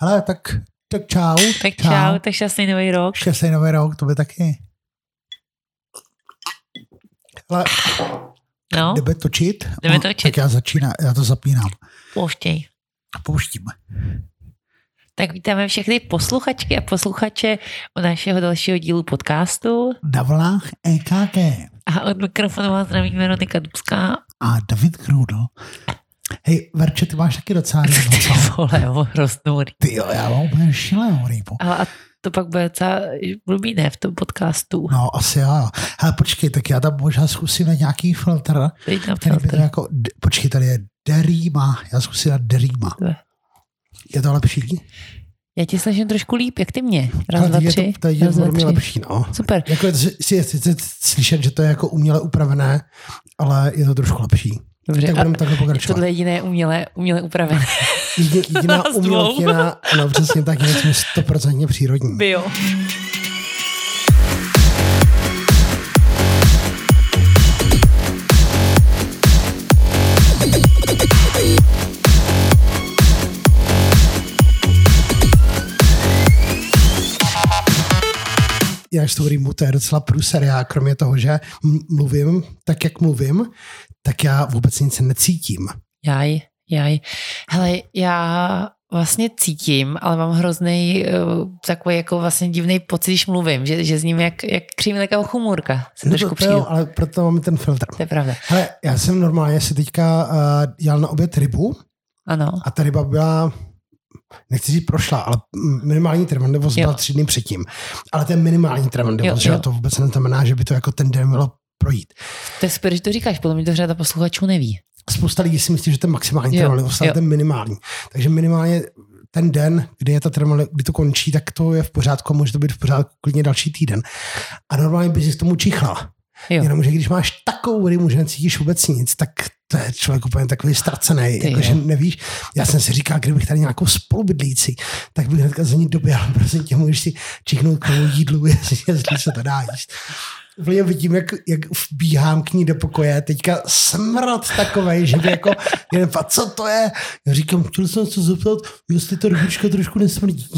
Hele, tak, tak čau. Tak čau, čau tak šťastný nový rok. Šťastný nový rok, to by taky. Hele, no? jdeme točit? Jdeme točit. Tak já začínám, já to zapínám. Pouštěj. Pouštíme. Tak vítáme všechny posluchačky a posluchače u našeho dalšího dílu podcastu. Na vlnách EKG. A od mikrofonu vás zdraví Veronika Dubská. A David Krudl. Hej, Verče, ty máš taky docela rýmu, Ty vole, hroznou rýmu. Ty jo, já mám úplně šílenou rýmu. A, a to pak bude docela blbý, ne, v tom podcastu. No, asi jo. Hele, počkej, tak já tam možná zkusím na nějaký filtr. Teď na Který to filtr. jako, počkej, tady je derýma. Já zkusím na derýma. Je to lepší? Já ti slyším trošku líp, jak ty mě. Raz, Ale dva, je tři. to, to je Raz, dva, tři. lepší, no. Super. Jako je sice slyšet, že to je jako uměle upravené, ale je to trošku lepší. Dobře. Tak budeme takhle pokračovat. tohle je jediné uměle, uměle upravené. Jedi- Jediná uměltina, ano, přesně tak, je jsme stoprocentně přírodní. Bio. Já s tou rýmu, to je docela průser. Já kromě toho, že mluvím tak, jak mluvím, tak já vůbec nic necítím. Jaj, jaj. Hele, já vlastně cítím, ale mám hrozný uh, takový jako vlastně divný pocit, když mluvím, že, že zním jak, jak křímileka chumůrka. Se No trošku to, to jo, ale proto máme ten filtr. To je pravda. Hele, já jsem normálně si teďka uh, dělal na oběd rybu Ano. a ta ryba byla nechci říct prošla, ale minimální trvanlivost Jo. byla tři dny předtím. Ale ten minimální trvanlivost, že Jo, to vůbec neznamená, že by to jako ten den mělo projít. To je super, že to říkáš, podle mě to řada posluchačů neví. Spousta lidí si myslí, že to je maximální trvanlivost, ale jo. ten minimální. Takže minimálně ten den, kdy je ta trvanlivost, kdy to končí, tak to je v pořádku a může to být v pořádku klidně další týden. A normálně by si k tomu čichla. Jo. Jenomže když máš takovou rymu, že necítíš vůbec nic, tak to je člověk úplně takový ztracený, jakože nevíš. Já jsem si říkal, kdybych tady nějakou spolubydlící, tak bych hnedka za ní doběhl, prosím tě, můžeš si čichnout k tomu jídlu, jestli, jestli se to dá jíst. Úplně vidím, jak, jak vbíhám k ní do pokoje, teďka smrad takovej, že by jako, jen, a co to je? Já říkám, chtěl jsem se zeptat, jestli to rybička trošku nesmrdí.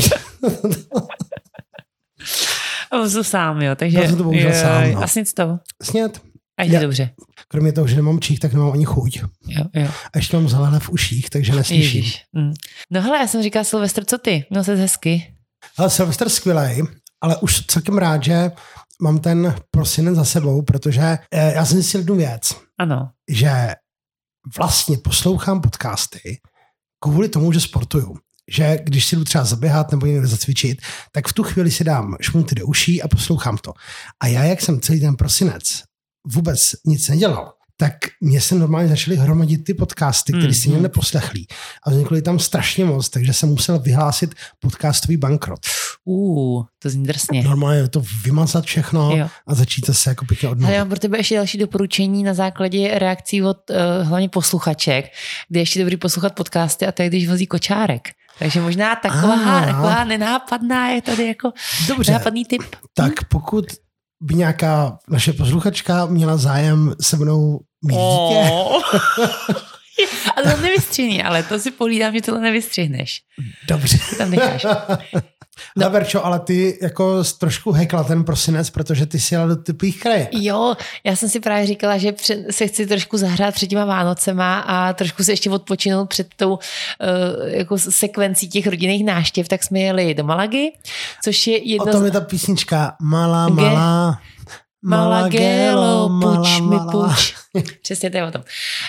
A jsem sám, jo, takže... Já jsem to bohužel jo, sám, no. Nic z toho. Snět. A je dobře. Kromě toho, že nemám čích, tak nemám ani chuť. Jo, jo. A ještě mám zelené v uších, takže neslyším. Mm. No hele, já jsem říkal Silvestr, co ty? Měl se hezky. Ale Silvestr skvělej, ale už celkem rád, že mám ten prosinec za sebou, protože eh, já jsem zjistil jednu věc, Ano. že vlastně poslouchám podcasty kvůli tomu, že sportuju. Že když si jdu třeba zaběhat nebo někde zacvičit, tak v tu chvíli si dám šmunty do uší a poslouchám to. A já, jak jsem celý ten prosinec vůbec nic nedělal, tak mě se normálně začaly hromadit ty podcasty, které Mm, si mě mm. neposlechlí. A vznikly tam strašně moc, takže jsem musel vyhlásit podcastový bankrot. Uh, to zní drsně. Normálně to vymazat všechno Jo. a začít se jako pěkně od Ale já mám pro tebe ještě další doporučení na základě reakcí od uh, hlavně posluchaček, kde je ještě dobrý poslouchat podcasty a to je, když vozí kočárek. Takže možná taková, Ah. taková nenápadná je tady jako Dobře, nápadný tip. tak pokud by nějaká naše posluchačka měla zájem se mnou dítě, Oh. ale to nevystřihni, ale to si pohlídám, že tohle nevystřihneš. dobře. To tam necháš. No. Verčo, ale ty jako trošku hekla ten prosinec, protože ty si jela do typých kraje. Jo, já jsem si právě říkala, že se chci trošku zahrát před těma Vánocema a trošku se ještě odpočinout před tou uh, jako sekvencí těch rodinných náštěv, tak jsme jeli do Malagy, což je O jedno tom z... je ta písnička Malá, malá, malá, puč mi puč. Přesně to je o tom.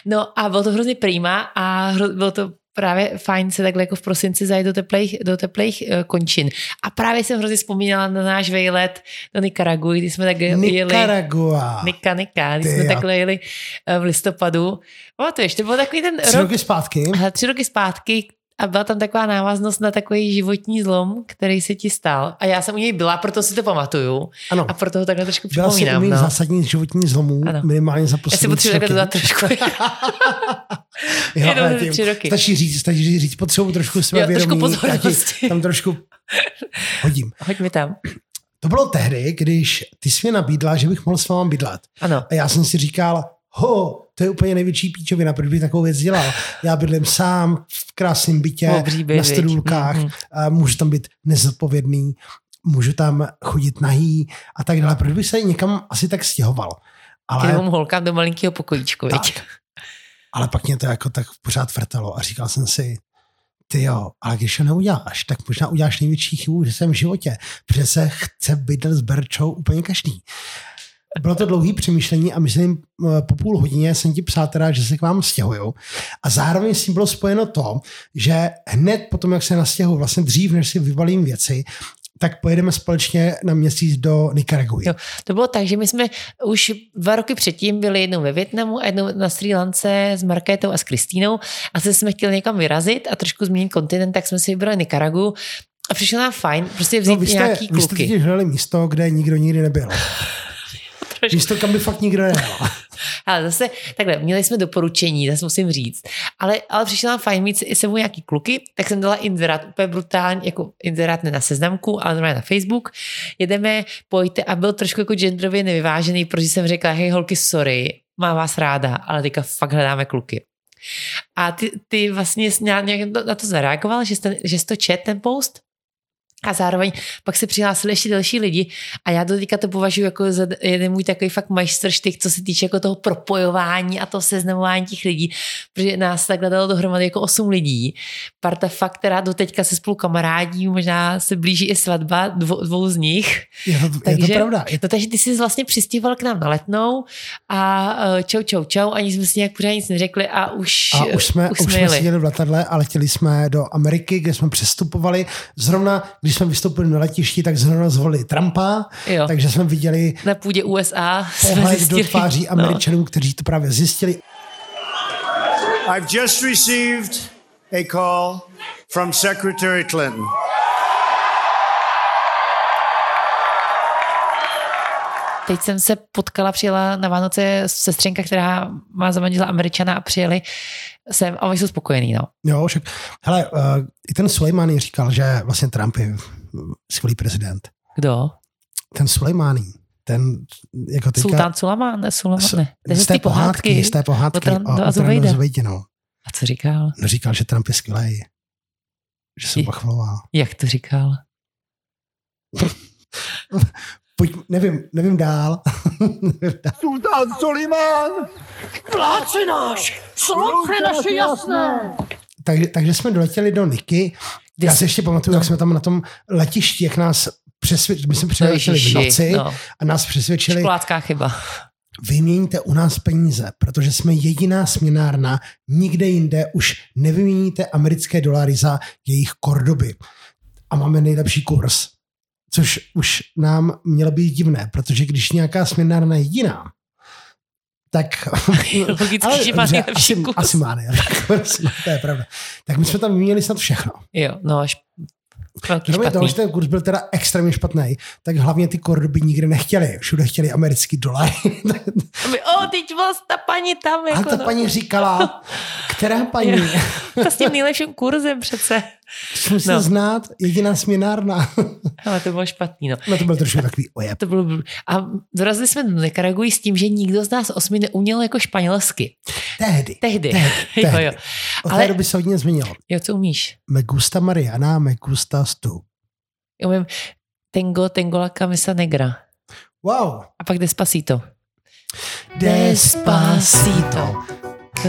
No a bylo to hrozně prýma a hro, bylo to právě fajn se takhle jako v prosinci zajít do teplých, do teplých uh, končin. A právě jsem hrozně vzpomínala na náš vejlet do Nikaraguji, kdy jsme tak jeli... Nicaragua. Nika, Nika, když Ty jsme takhle jeli eh, v listopadu. Pamatuješ, to byl takový ten Tři rok, roky zpátky. tři roky zpátky a byla tam taková návaznost na takový životní zlom, který se ti stal. A já jsem u něj byla, proto si to pamatuju. Ano. A proto ho takhle trošku Byla připomínám. mých No. zásadních životních zlomů, Ano. minimálně za Já si poslední potřebuji takhle dodat trošku. Jo, Jenom ty- tři roky. Stačí říct, stačí říct, potřebuji trošku své Jo, trošku pozornosti. tam trošku hodím. Hoď mi tam. To bylo tehdy, když ty jsi mě nabídla, že bych mohl s váma bydlet. Ano. A já jsem si říkal, ho, to je úplně největší píčovina, proč bych takovou věc dělal. Já bydlím sám v krásném bytě, Obří na stodůlkách, Mhm. a můžu tam být nezodpovědný, můžu tam chodit nahý a tak dále. Proč bych se někam asi tak stěhoval? Ale... Ale, holkám do malinkého pokojíčku, viď? tak, ale pak mě to jako tak pořád vrtalo a říkal jsem si, ty jo, ale když to neuděláš, tak možná uděláš největší chybu v svém životě, protože se chce bydlet s Berčou úplně každý. Bylo to dlouhý přemýšlení a myslím, eh, po půl hodině jsem ti psal teda, že se k vám stěhuju. A zároveň s tím bylo spojeno to, že hned potom, jak se nastěhuju, vlastně dřív, než si vybalím věci, tak pojedeme společně na měsíc do Nikaraguji. Jo. To bylo tak, že my jsme už dva roky předtím byli jednou ve Větnamu a jednou na Sri Lance s Markétou a s Kristýnou a se jsme chtěli někam vyrazit a trošku změnit kontinent, tak jsme si vybrali Nikaragu a přišlo nám fajn prostě vzít No, vy jste, nějaký vy jste kluky. hledali místo, kde nikdo nikdy nebyl. Místo, kam by fakt nikdo nejel. Ale zase takhle, měli jsme doporučení, zase musím říct. Ale, ale přišlo nám fajn mít i sebou nějaký kluky, tak jsem dala inzerát úplně brutálně, jako inzerát ne na seznamku, ale normálně na Facebook. Jedeme, pojďte a byl trošku jako genderově nevyvážený, protože jsem řekla, hej holky, sorry, mám vás ráda, ale teďka fakt hledáme kluky. A ty, ty vlastně nějak na to zareagoval, že jsi, ten, že jsi to čet, ten post? A zároveň pak se přihlásili ještě další lidi a já do teďka to považuji jako za jeden můj takový fakt majstrštyk, co se týče jako toho propojování a toho seznamování těch lidí, protože nás takhle dalo dohromady jako osm lidí. Parta fakt, která do teďka se spolu kamarádí, možná se blíží i svatba dvou, dvou z nich. Je to, Takže, je to pravda. Je No, takže ty jsi vlastně přistěhoval k nám na letnou a uh, čau, čau, čau, ani jsme si nějak pořád nic neřekli a už, A už jsme, už už jsme jeli. seděli v letadle a letěli jsme do Ameriky, kde jsme přestupovali. Zrovna, když jsme vystoupili na letišti, tak zrovna zvolili Trumpa, Jo. takže jsme viděli na půdě USA jsme pohled do zjistili. tváří no. Američanů, kteří to právě zjistili. I've just received a call from Secretary Clinton. Teď jsem se potkala, přijela na Vánoce sestřenka, která má za manžela Američana a přijeli sem a oni jsou spokojení, no. Jo, však, hele, uh, i ten Sulejmani říkal, že vlastně Trump je skvělý prezident. Kdo? Ten Sulejmani, ten jako teďka... Sultán Sulamán? Ne, Sulamán, ne. To je z té pohádky, z té pohádky O o, o Azovejdi, no. A co říkal? No, říkal, že Trump je skvělý. Že se pochvaloval. Jak to říkal? Pojď, nevím, nevím dál. nevím dál. Sultan Suleiman! Pláci náš! Slouchy naše jasné! Takže, takže jsme doletěli do Niky. Já si ještě pamatuju, jak jsme tam na tom letišti, jak nás přesvědčili, my jsme přiletěli v noci no. a nás přesvědčili, Školácká chyba. vyměníte u nás peníze, protože jsme jediná směnárna, nikde jinde už nevyměníte americké dolary za jejich kordoby. A máme nejlepší kurz. Což už nám mělo být divné, protože když nějaká směnárna je jediná, tak... Logicky, že má nejlepší asi, kurz. asi má nejlepší no, to je pravda. Tak my jsme tam vyměnili snad všechno. Jo, no až velký Kromě toho, že ten kurz byl teda extrémně špatný, tak hlavně ty kordoby nikde nechtěli. Všude chtěli americký dolar. O, teď vlastně ta paní tam, A jako ta no. paní říkala, která paní? Jo. Ta s tím nejlepším kurzem přece. Musíte No. znát jediná směnárna. Ale to bylo špatný, no. no to byl trošku takový ojeb. To bylo... A dorazili jsme do Nikaraguji s tím, že nikdo z nás osmi neuměl jako španělsky. Tehdy. Tehdy. Tehdy, jo, tehdy. jo. Od té Ale- doby se hodně změnilo. jo, co umíš? Me gusta Mariana, me gusta tu. Umím Tengo, Tengo la camisa negra. Wow. A pak Despacito. Despacito.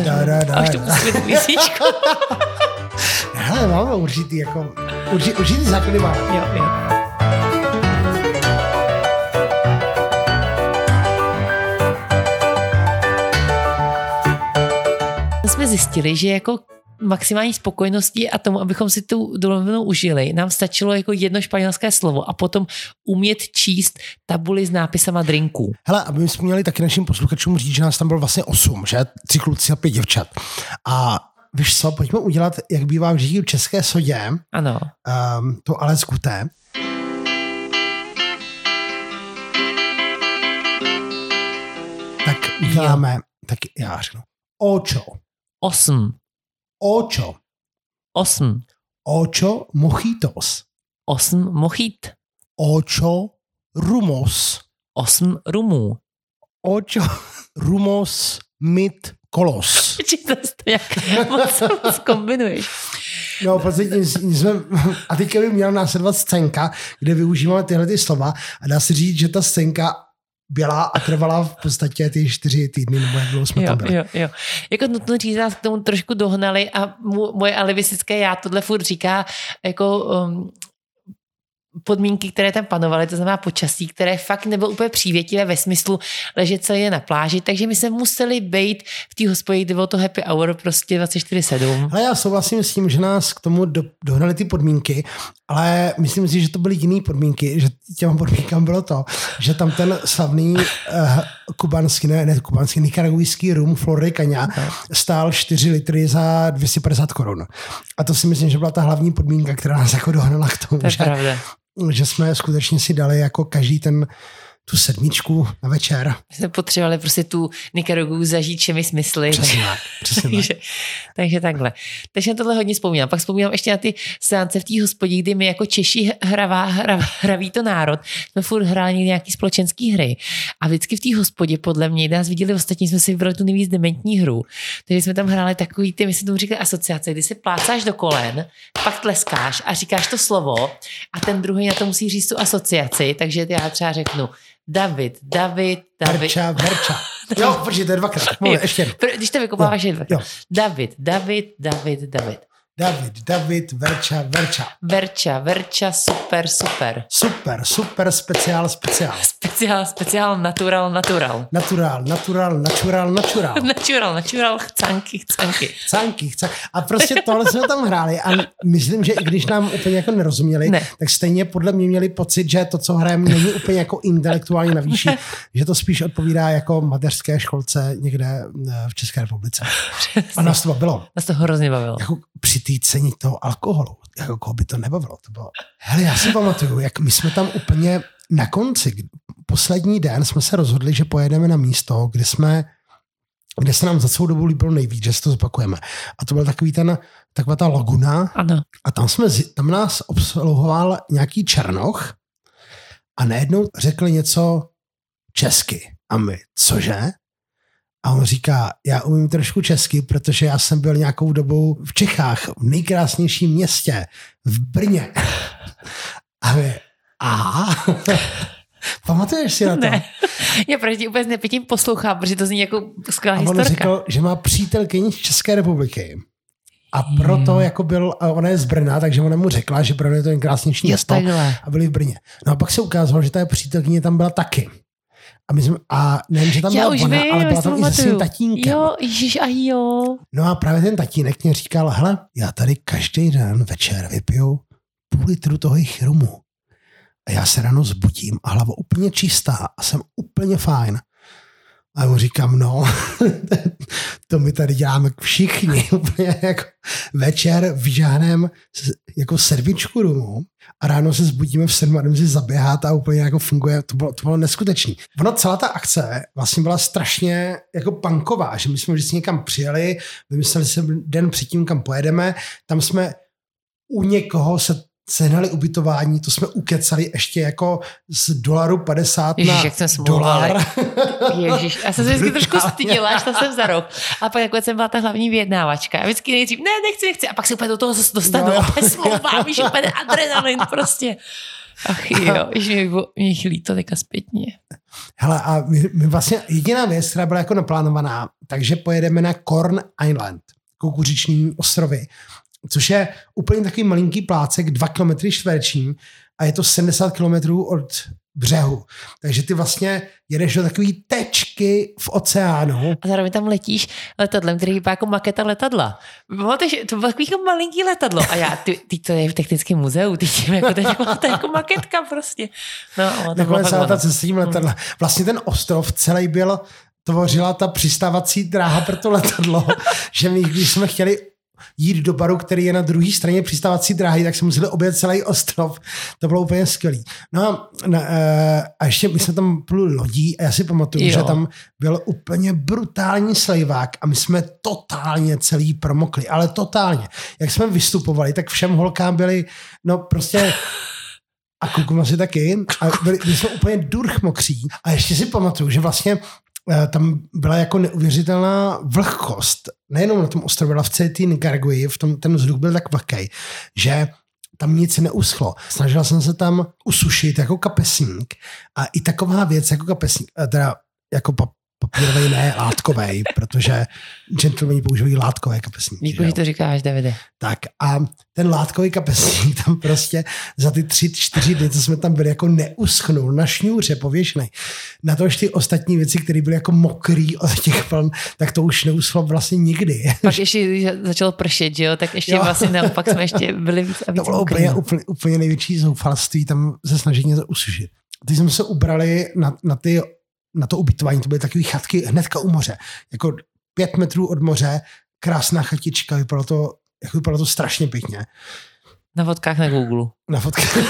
Da, da, da, A už da. pustili tu. Hele, máme určitý, jako, určitý, určitý základy máme. jo, jo. jsme zjistili, že jako maximální spokojenosti a tomu, abychom si tu dovolenou užili, nám stačilo jako jedno španělské slovo a potom umět číst tabuly s nápisama drinků. Hele, aby jsme měli taky našim posluchačům říct, že nás tam bylo vlastně osm, že? Tři kluci a pět děvčat. A víš co, pojďme udělat, jak bývá v české sodě, Ano. um, to ale skuté. Tak uděláme, tak já řeknu, ocho, Osm. ocho, Osm. ocho mojitos, Osm mochit. ocho rumos, Osm rumů. ocho rumos mit kolos. To nějak moc, moc kombinuješ. No, v podstatě jsme, a teďka by měla následovat scénka, kde využíváme tyhle ty slova a dá se říct, že ta scénka byla a trvala v podstatě ty čtyři týdny, nebo jak dlouho jsme Jo, tam byli. jo, jo. Jako nutno říct, nás k tomu trošku dohnali a moje alibistické já tohle furt říká jako um, podmínky, které tam panovaly, to znamená počasí, které fakt nebylo úplně přívětivé ve smyslu ležet celý na pláži, takže my jsme museli být v té hospodě, kde bylo to happy hour prostě 24-7. Ale já souhlasím s tím, že nás k tomu do, dohnali ty podmínky, ale myslím si, že to byly jiné podmínky, že těma podmínkám bylo to, že tam ten slavný uh, kubanský, ne, ne kubanský, nikaragujský rum Florida Caña stál 4 litry za 250 korun. A to si myslím, že byla ta hlavní podmínka, která nás jako dohnala k tomu, To je že, pravda. Že jsme skutečně si dali jako každý ten tu sedmičku na večer. My jsme potřebovali prostě tu Nikaragu zažít všemi smysly. Přesně tak. Přesně tak. takže, takže takhle. Takže na tohle hodně vzpomínám. Pak vzpomínám ještě na ty seance v té hospodě, kdy my jako Češi hravá, hrav, hraví to národ, jsme furt hráli nějaký společenský hry. A vždycky v té hospodě, podle mě, nás viděli ostatní, jsme si vybrali tu nejvíc dementní hru. Takže jsme tam hráli takový, ty, my jsme tomu říkali asociace, kdy se plácáš do kolen, pak tleskáš a říkáš to slovo a ten druhý na to musí říct tu asociaci. Takže já třeba řeknu David, David, David. Verča, verča. Jo, protože to je dvakrát. Mluvi, ještě Když to vykopáváš, je Jo. dvakrát. David, David, David, David. David, David, Verča, Verča. Verča, Verča, super, super. Super, super, speciál, speciál. Speciál, speciál, natural, natural. Natural, natural, natural, natural. Natural, natural, chcanky, chcanky. Cánky, chce. A prostě tohle jsme tam hráli a myslím, že i když nám úplně jako nerozuměli, Ne. tak stejně podle mě měli pocit, že to, co hrajeme, není úplně jako intelektuálně na výši, že to spíš odpovídá jako mateřské školce někde eh, v České republice. A nás to bylo. Nás to hrozně bavilo. Jako při té ceně toho alkoholu, jako koho by to nebavilo. To bylo. Hele, já si pamatuju, jak my jsme tam úplně na konci, poslední den jsme se rozhodli, že pojedeme na místo, kde jsme kde se nám za celou dobu líbilo nejvíc, že si to zopakujeme. A to byl takový ten, taková ta laguna Ano. a tam, jsme, tam nás obsluhoval nějaký černoch a najednou řekl něco česky. A my, cože? A on říká, já umím trošku česky, protože já jsem byl nějakou dobou v Čechách, v nejkrásnějším městě, v Brně. A my, aha. Pamatuješ si na to? Ne. Já proti s nepětím poslouchám, protože to zní jako skvělá A on historka. řekl, že má přítelkyni z České republiky. A proto jako byl, a ona je z Brna, takže ona mu řekla, že Brno je to nejkrásnější Jo, město a byli v Brně. No a pak se ukázalo, že ta přítelkyně tam byla taky. A, my jsme, a nejen, že tam Já byla už ona, vím, ale byla tam i se svým pamatuju. tatínkem. Jo, ježiš, a jo. No a právě ten tatínek mě říkal, hele, já tady každý den večer vypiju půl litru toho jejich rumu. A já se ráno zbudím a hlava úplně čistá a jsem úplně fajn. A mu říkám, no, to my tady děláme všichni. Jako večer vyžáhneme jako sedmičku rumu a ráno se zbudíme v sedm a si zaběhat a úplně jako funguje. To bylo, to bylo neskutečný. Ono celá ta akce vlastně byla strašně jako punková, že my jsme vždycky někam přijeli, vymysleli jsme den předtím, kam pojedeme, tam jsme u někoho se sehnali ubytování, to jsme ukecali ještě jako z dolaru 50 Ježiš, na jak jsme smlouvali. dolar. Ježiš, já jsem se vždycky trošku stydila, až to jsem za rok. A pak nakonec jsem byla ta hlavní vyjednávačka. A vždycky nejdřív, ne, nechci, nechci. A pak se úplně do toho zase dostanu. Jo. A smlouvám, víš, úplně adrenalin prostě. Ach jo, mi bylo- mě jich líto teďka zpětně. Hele, a my, my vlastně jediná věc, která byla jako naplánovaná, takže pojedeme na Corn Island, kukuřiční ostrovy, což je úplně takový malinký plácek, 2 km čtvereční a je to 70 km od břehu. Takže ty vlastně jedeš do takové tečky v oceánu. A zároveň tam letíš letadlem, který vypadá jako maketa letadla. Pamatuješ, to bylo takový jako malinký letadlo. A já, ty, ty to je v technickém muzeu, ty tím jako, to, je jako, to je jako maketka prostě. No, ale to bylo Nakonec celá ta tím letadla. Vlastně ten ostrov celý byl, tvořila ta přistávací dráha pro to letadlo, že my, když jsme chtěli jít do baru, který je na druhé straně přistávací dráhy, tak jsme museli objet celý ostrov. To bylo úplně skvělý. No a, na, eh, a ještě my jsme tam pluli lodí a já si pamatuju, Jo. že tam byl úplně brutální slejvák a my jsme totálně celý promokli, ale totálně. Jak jsme vystupovali, tak všem holkám byli, no prostě a klukům asi taky. A byli, byli jsme úplně durch mokří. A ještě si pamatuju, že vlastně tam byla jako neuvěřitelná vlhkost. Nejenom na tom celé té Nicaraguji, v tom, ten vzduch byl tak vlhký, že tam nic neuschlo. Snažil jsem se tam usušit jako kapesník a i taková věc jako kapesník, eh, teda jako papírový, ne látkový, protože gentlemani používají látkové kapesníky. Díky, že to říkáš, Davide. Tak a ten látkový kapesník tam prostě za ty tři, čtyři dny, co jsme tam byli, jako neuschnul na šňůře pověšený. Na to ty ostatní věci, které byly jako mokrý od těch vln, tak to už neuschlo vlastně nikdy. Pak ještě když začalo pršet, že jo, tak ještě jo. vlastně naopak jsme ještě byli víc a víc To bylo úplně, úplně, úplně největší zoufalství tam se snažit něco usušit. Teď jsme se ubrali na, na ty na to ubytování, to byly takové chatky hnedka u moře. Jako pět metrů od moře, krásná chatička, vypadalo to, jako vypadalo to strašně pěkně. Na fotkách na Google. Na fotkách.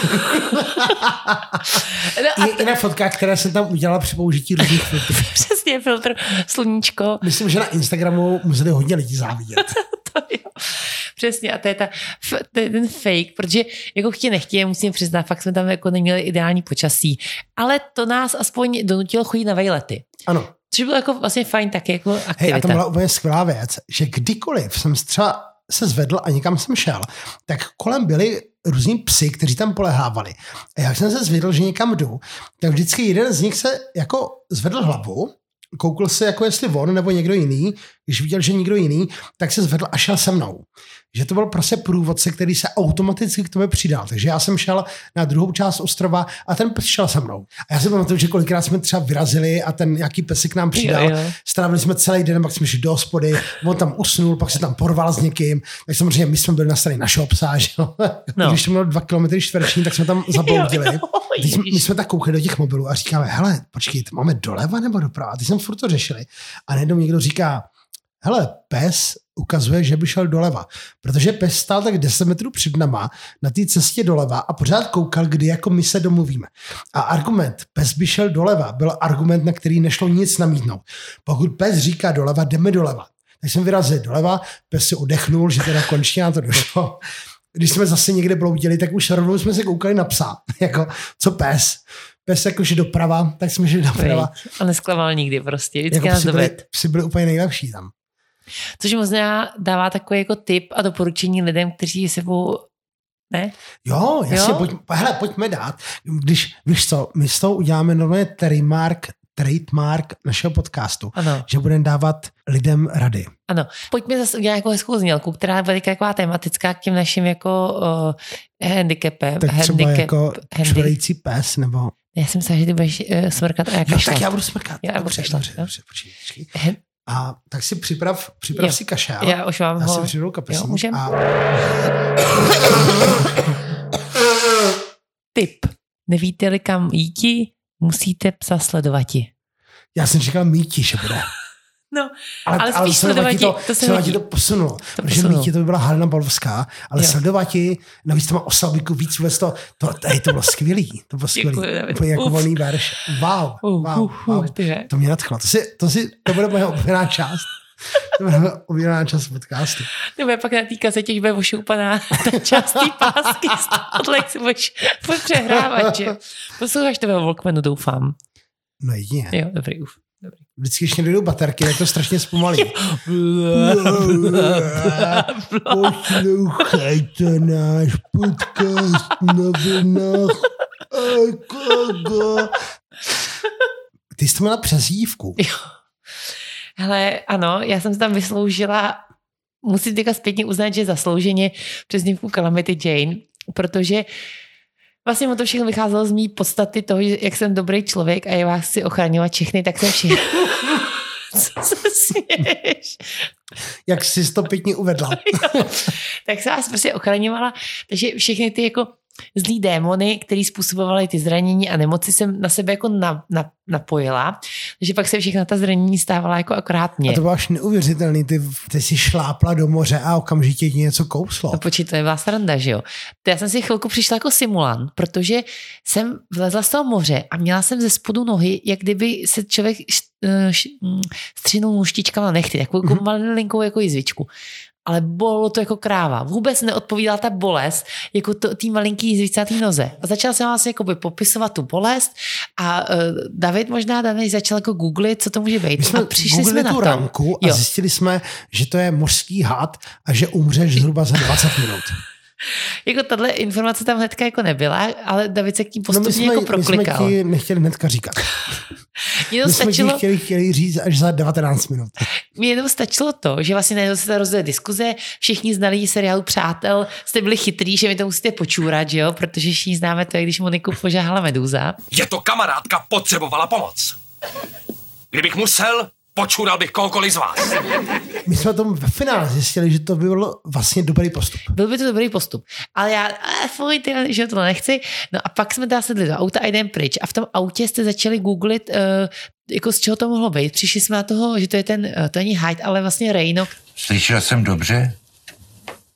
no I, I, na fotkách, které jsem tam udělala při použití různých filtrů. Přesně, filtr sluníčko. Myslím, že na Instagramu museli hodně lidí závidět. to jo. Přesně, a to je, ta, to je ten fake, protože jako chtě nechtě, musím přiznat, fakt jsme tam jako neměli ideální počasí. Ale to nás aspoň donutilo chodit na vejlety. Ano. Což bylo jako vlastně fajn taky jako aktivita. Hej, a to byla úplně skvělá věc, že kdykoliv jsem třeba se zvedl a někam jsem šel, tak kolem byli různí psy, kteří tam polehávali. A jak jsem se zvedl, že někam jdu, tak vždycky jeden z nich se jako zvedl hlavu, koukl se, jako jestli on nebo někdo jiný, když viděl, že někdo jiný, tak se zvedl a šel se mnou že to byl prostě průvodce, který se automaticky k tobě přidal. Takže já jsem šel na druhou část ostrova a ten pes šel se mnou. A já si pamatuju, že kolikrát jsme třeba vyrazili a ten nějaký pesek nám přidal. Jo, jo. Strávili jsme celý den, pak jsme šli do hospody, on tam usnul, pak se tam porval s někým. Tak samozřejmě my jsme byli na straně našeho psa, že no. Když to mělo dva kilometry čtvereční, tak jsme tam zabloudili. Když jsme, my jsme tak koukali do těch mobilů a říkáme, hele, počkej, máme doleva nebo doprava? Ty jsme furt to řešili. A najednou někdo říká, hele, pes ukazuje, že by šel doleva. Protože pes stál tak 10 metrů před nama na té cestě doleva a pořád koukal, kdy jako my se domluvíme. A argument, pes by šel doleva, byl argument, na který nešlo nic namítnout. Pokud pes říká doleva, jdeme doleva. Tak jsem vyrazil doleva, pes si odechnul, že teda konečně na to došlo. Když jsme zase někde bloudili, tak už rovnou jsme se koukali na psa. jako, co pes? pes jakože doprava, tak jsme šli doprava. A nesklamal nikdy prostě, vždycky jako nás psi byli, psi byli úplně nejlepší tam. Což možná dává takový jako tip a doporučení lidem, kteří se sebou ne? Jo, jasně, jo? Pojď, hele, pojďme dát. Když, víš co, my s tou uděláme normálně trademark, trademark našeho podcastu, ano. že budeme dávat lidem rady. Ano, pojďme zase udělat jako hezkou znělku, která bude taková tematická k těm našim jako uh, handicapem. Tak handicap, třeba jako čvelející pes, nebo... Já jsem myslela, že ty budeš uh, smrkat a já Jo, tak já budu smrkat. Já budu dobře, dobře, dobře, počkej, počkej. A tak si připrav, připrav jo. si kašel. Já už mám já ho. si připravu kapesník. Jo, můžem? A... Tip. Nevíte-li kam jíti, musíte psa sledovati. Já jsem říkal míti, že bude. No, ale, ale spíš sledovati, to, to se hodí. to posunulo. To protože posunulo. mítě to by byla Halina Balovská, ale jo. sledovati, navíc to má oslabiku víc vůbec to, to, to, to bylo skvělý. To bylo skvělý. Úplně jako volný verš. Wow, uh, wow, uh, wow. To mě nadchlo. To, si, to, si, to bude moje oblíbená část. To bude moje oblíbená část podcastu. Nebo pak na té kazetě, bude ošoupaná ta část té pásky. Tohle si budeš přehrávat, že? Posloucháš to ve Walkmanu, doufám. No jedině. Jo, dobrý, uf. Vždycky, když někdo baterky, tak to strašně zpomalí. Poslouchejte náš podcast na vlnách. Ty jsi to měla přezdívku. Jo. Hele, ano, já jsem se tam vysloužila, musím teďka zpětně uznat, že zaslouženě přezdívku Calamity Jane, protože Vlastně mu to všechno vycházelo z mý podstaty toho, jak jsem dobrý člověk a je vás si ochraňovat všechny, tak jsem všechny. Co se směješ? Jak jsi to pěkně uvedla. tak se vás prostě ochraňovala, takže všechny ty jako zlý démony, který způsobovaly ty zranění a nemoci, jsem na sebe jako na, na, napojila, takže pak se všechna ta zranění stávala jako akorát mě. A to bylo až neuvěřitelný, ty, ty si šlápla do moře a okamžitě ti něco kouslo. No počít, to je byla sranda, že jo. To já jsem si chvilku přišla jako simulant, protože jsem vlezla z toho moře a měla jsem ze spodu nohy, jak kdyby se člověk eh, mm, střinul muštičkama nechty, takovou mm-hmm. malinkou jako jizvičku. Ale bolelo to jako kráva. Vůbec neodpovídala ta bolest jako to, tý malinký zvícátý noze. A začala jsem vlastně jako popisovat tu bolest a uh, David možná daný začal jako googlit, co to může být. My jsme a přišli jsme na tu a Jo. zjistili jsme, že to je mořský had a že umřeš zhruba za 20 minut. Jako tahle informace tam hnedka jako nebyla, ale David se k tím postupně No my jsme, jako my jsme proklikal. ti nechtěli hnedka říkat. Jenom My jsme ti stačilo, chtěli, chtěli říct až za 19 minut. Mně jenom stačilo to, že vlastně najednou se ta rozdělila diskuze, všichni znali seriálu Přátel, jste byli chytrý, že mi to musíte počůrat, že jo, protože všichni známe to, jak když Moniku požáhala Medúza. Je to kamarádka, potřebovala pomoc. Kdybych musel, počural bych kohokoliv z vás. My jsme tomu ve finále zjistili, že to byl vlastně dobrý postup. Byl by to dobrý postup. Ale já, ale fuj, ty, že to nechci. No a pak jsme teda sedli do auta a jdem pryč. A v tom autě jste začali googlit, uh, jako z čeho to mohlo být. Přišli jsme na toho, že to je ten, uh, to není Hyde, ale vlastně Reynok. Slyšel jsem dobře?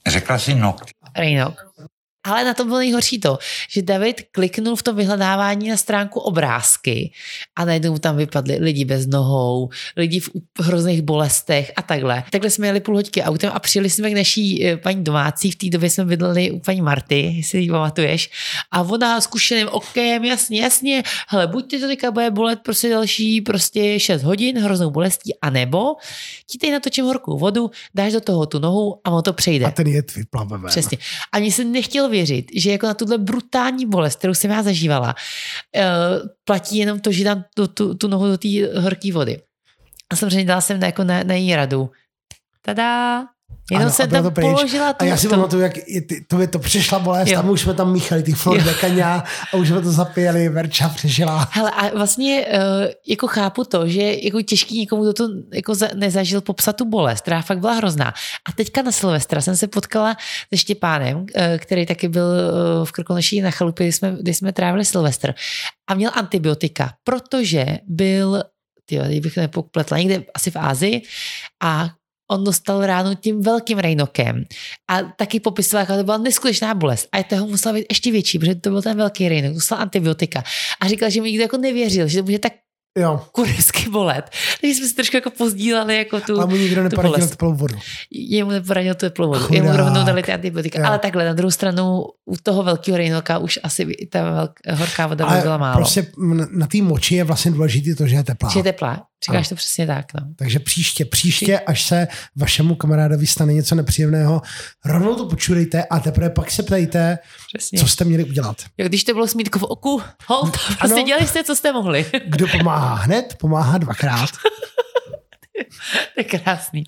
Řekla si nokty. Reynok. Ale na tom bylo nejhorší to, že David kliknul v tom vyhledávání na stránku obrázky a najednou mu tam vypadli lidi bez nohou, lidi v hrozných bolestech a takhle. Takhle jsme jeli půl hoďky autem a přijeli jsme k naší eh, paní domácí. V té době jsme bydleli u paní Marty, jestli ji pamatuješ. A ona zkušeným okem, jasně, jasně, hele, buď ty to teďka bude bolet prostě další prostě 6 hodin hroznou bolestí, anebo ti tady natočím horkou vodu, dáš do toho tu nohu a ono to přejde. A ten jed vyplave. Přesně. A mně se nechtěl věřit, že jako na tuhle brutální bolest, kterou jsem já zažívala, uh, platí jenom to, že dám tu, tu, tu nohu do té horké vody. A samozřejmě dala jsem na, jako na, na její radu. Tada! Jenom Ano, jsem tam to pryč. položila tu, A já si tu- pamatuju, jak ty, to, by to přišla bolest Jo. my už jsme tam míchali ty Flor Jo. de Caña a už jsme to zapijeli, Verča přežila. Hele, a vlastně uh, jako chápu to, že jako těžký někomu, kdo to jako za, nezažil popsat tu bolest, která fakt byla hrozná. A teďka na Silvestra jsem se potkala se Štěpánem, uh, který taky byl uh, v Krkonoší na chalupě, kdy jsme, kdy jsme trávili Silvestr. A měl antibiotika, protože byl, ty bych nepopletla, někde asi v Ázii a on dostal ráno tím velkým rejnokem a taky popisoval, jaká to byla neskutečná bolest a toho musela být ještě větší, protože to byl ten velký rejnok, dostal antibiotika a říkal, že mi nikdo jako nevěřil, že to může tak Jo, kurevsky bolet. Takže jsme si trošku jako pozdílali jako tu, ale mu nikdo neporadil teplou vodu. Jemu neporadil tu teplou vodu. Chudák. Jemu rovnou dali ty antibiotika. Jo. Ale takhle, na druhou stranu u toho velkého rejnoka už asi ta velk, horká voda by byla málo. prostě na té moči je vlastně důležité to, že je teplá. Že je teplá. Říkáš Ano. to přesně tak. No. Takže příště, příště, až se vašemu kamarádovi stane něco nepříjemného, rovnou to počurejte a teprve pak se ptejte, Přesně. co jste měli udělat. Jo, když to bylo smítko v oku, hold, prostě Ano. dělali jste, co jste mohli. Kdo pomáhá hned, pomáhá dvakrát. to je krásný.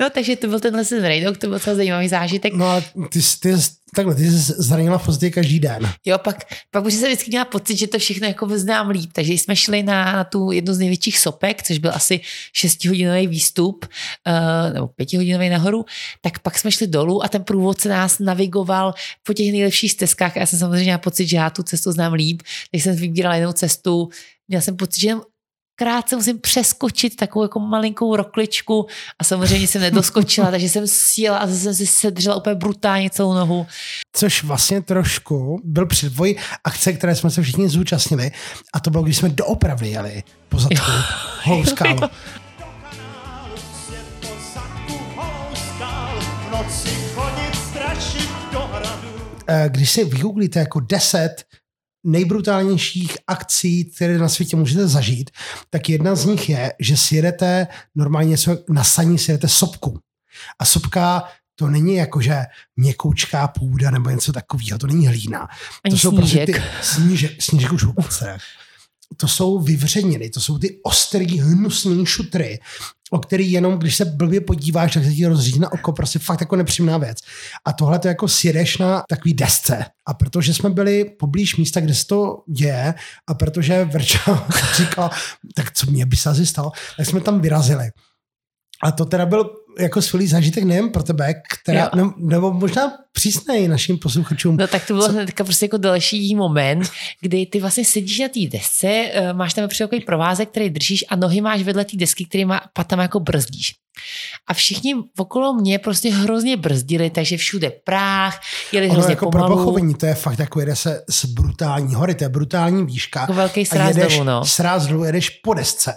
No, takže to byl tenhle ten rejdok, to byl docela zajímavý zážitek. No ale ty, ty, takhle, ty jsi zranila v podstatě každý den. Jo, pak, pak už jsem vždycky měla pocit, že to všechno jako znám líp. Takže jsme šli na, na tu jednu z největších sopek, což byl asi šestihodinový výstup, uh, nebo pětihodinový nahoru, tak pak jsme šli dolů a ten průvodce nás navigoval po těch nejlepších stezkách a já jsem samozřejmě měla pocit, že já tu cestu znám líp, takže jsem vybírala jinou cestu. Měla jsem pocit, že jenom krátce musím přeskočit takovou jako malinkou rokličku a samozřejmě jsem nedoskočila, takže jsem sjela a zase jsem si sedřela úplně brutálně celou nohu. Což vlastně trošku byl předvoj akce, které jsme se všichni zúčastnili a to bylo, když jsme doopravdy jeli po zadku holou skálu. Eh, Když si vygooglíte jako 10 nejbrutálnějších akcí, které na světě můžete zažít, tak jedna z nich je, že si jedete normálně něco na saní, si jedete sopku. A sopka to není jako, že měkoučká půda nebo něco takového, to není hlína. Ani to jsou snížek. prostě ty snížek, snížek už vůbec ne. To jsou vyvřeniny, to jsou ty ostrý, hnusný šutry, o který jenom, když se blbě podíváš, tak se ti rozřízne oko, prostě fakt jako nepříjemná věc. A tohle to jako sjedeš na takový desce. A protože jsme byli poblíž místa, kde se to děje, a protože Verča říkala, tak co mě by se asi stalo, tak jsme tam vyrazili. A to teda byl jako skvělý zážitek nejen pro tebe, která, ne, nebo možná přísnej našim posluchačům. No tak to bylo hnedka prostě jako další moment, kdy ty vlastně sedíš na té desce, eh, máš tam takový provázek, který držíš a nohy máš vedle té desky, kterýma patama jako brzdíš. A všichni okolo mě prostě hrozně brzdili, takže všude práh, jeli Ono hrozně jako pro pomalu. pochovení, to je fakt jako jede se z brutální hory, to je brutální výška. Jako velký a sráz jedeš dolů, no. sráz dolů, jedeš po desce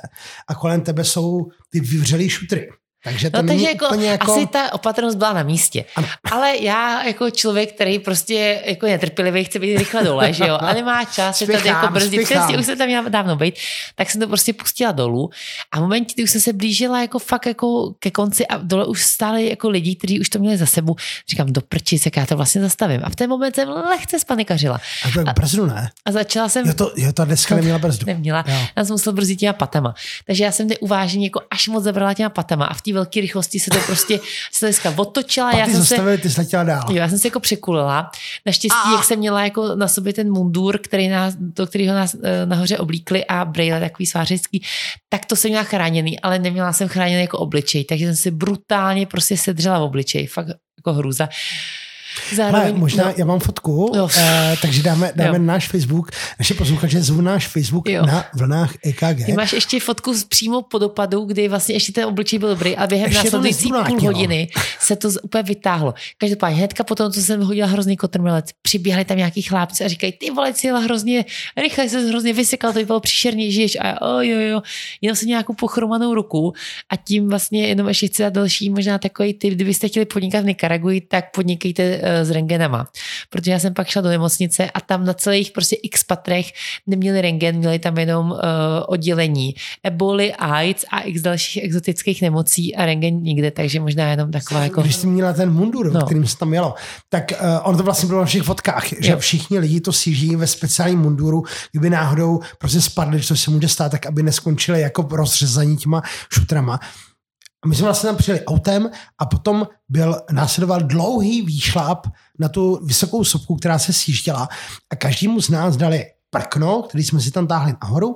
a kolem tebe jsou ty vyvřelý šutry. Takže to No, takže jako, jako... asi ta opatrnost byla na místě. Ale já jako člověk, který prostě jako je netrpělivý, chce být rychle dole, že jo, a nemá čas se tady jako brzdit, přesně, už se tam měla dávno být, tak jsem to prostě pustila dolů a v momentě, kdy už jsem se blížila jako fakt jako ke konci a dole už stáli jako lidi, kteří už to měli za sebou, říkám, do prčic, jak já to vlastně zastavím. A v ten moment jsem lehce spanikařila. A to brzdu, ne? A začala jsem Jo, to, jo, ta deska neměla brzdu. Neměla. Jo. Já jsem musela brzdit těma patama. Takže já jsem neuváženě jako až moc zabrala těma patama a v té velké rychlosti se to prostě se dneska otočila. já jsem se, zastavili, ty jsi letěla dál. jo, já jsem se jako překulila. Naštěstí, jak jsem měla jako na sobě ten mundur, který nás, do kterého nás eh, nahoře oblíkli a brejle takový svářický, tak to jsem měla chráněný, ale neměla jsem chráněný jako obličej, takže jsem si brutálně prostě sedřela v obličeji. Fakt jako hrůza. Zároveň, Ale možná, no, já mám fotku, Jo. eh, takže dáme, dáme Jo. náš Facebook, naše posluchače zvu náš Facebook Jo. na vlnách EKG. Ty máš ještě fotku z- přímo po dopadu, kdy vlastně ještě ten obličej byl dobrý a během následující půl hodiny se to úplně vytáhlo. Každopádně hnedka potom, co jsem hodila hrozný kotrmelec, přiběhli tam nějaký chlápci a říkají, ty vole, jela hrozně rychle, se hrozně vysekal, to by bylo příšerně, žiješ a já, oh, jo, jo, jenom jsem nějakou pochromanou ruku a tím vlastně jenom ještě chci dát další možná takový typ, kdybyste chtěli podnikat v Nikaraguji, tak podnikejte uh, s rengenama. Protože já jsem pak šla do nemocnice a tam na celých prostě x patrech neměli rengen, měli tam jenom uh, oddělení eboli, AIDS a x dalších exotických nemocí a rengen nikde, takže možná jenom taková jako... Když jsi měla ten mundur, no. Kterým se tam jelo, tak uh, ono to vlastně bylo na všech fotkách, že Jo. všichni lidi to siží ve speciálním munduru, kdyby náhodou prostě spadli, což se může stát, tak aby neskončili jako rozřezaní těma šutrama. A my jsme vlastně tam přijeli autem a potom byl, následoval dlouhý výšlap na tu vysokou sopku, která se sjížděla a každému z nás dali prkno, který jsme si tam táhli nahoru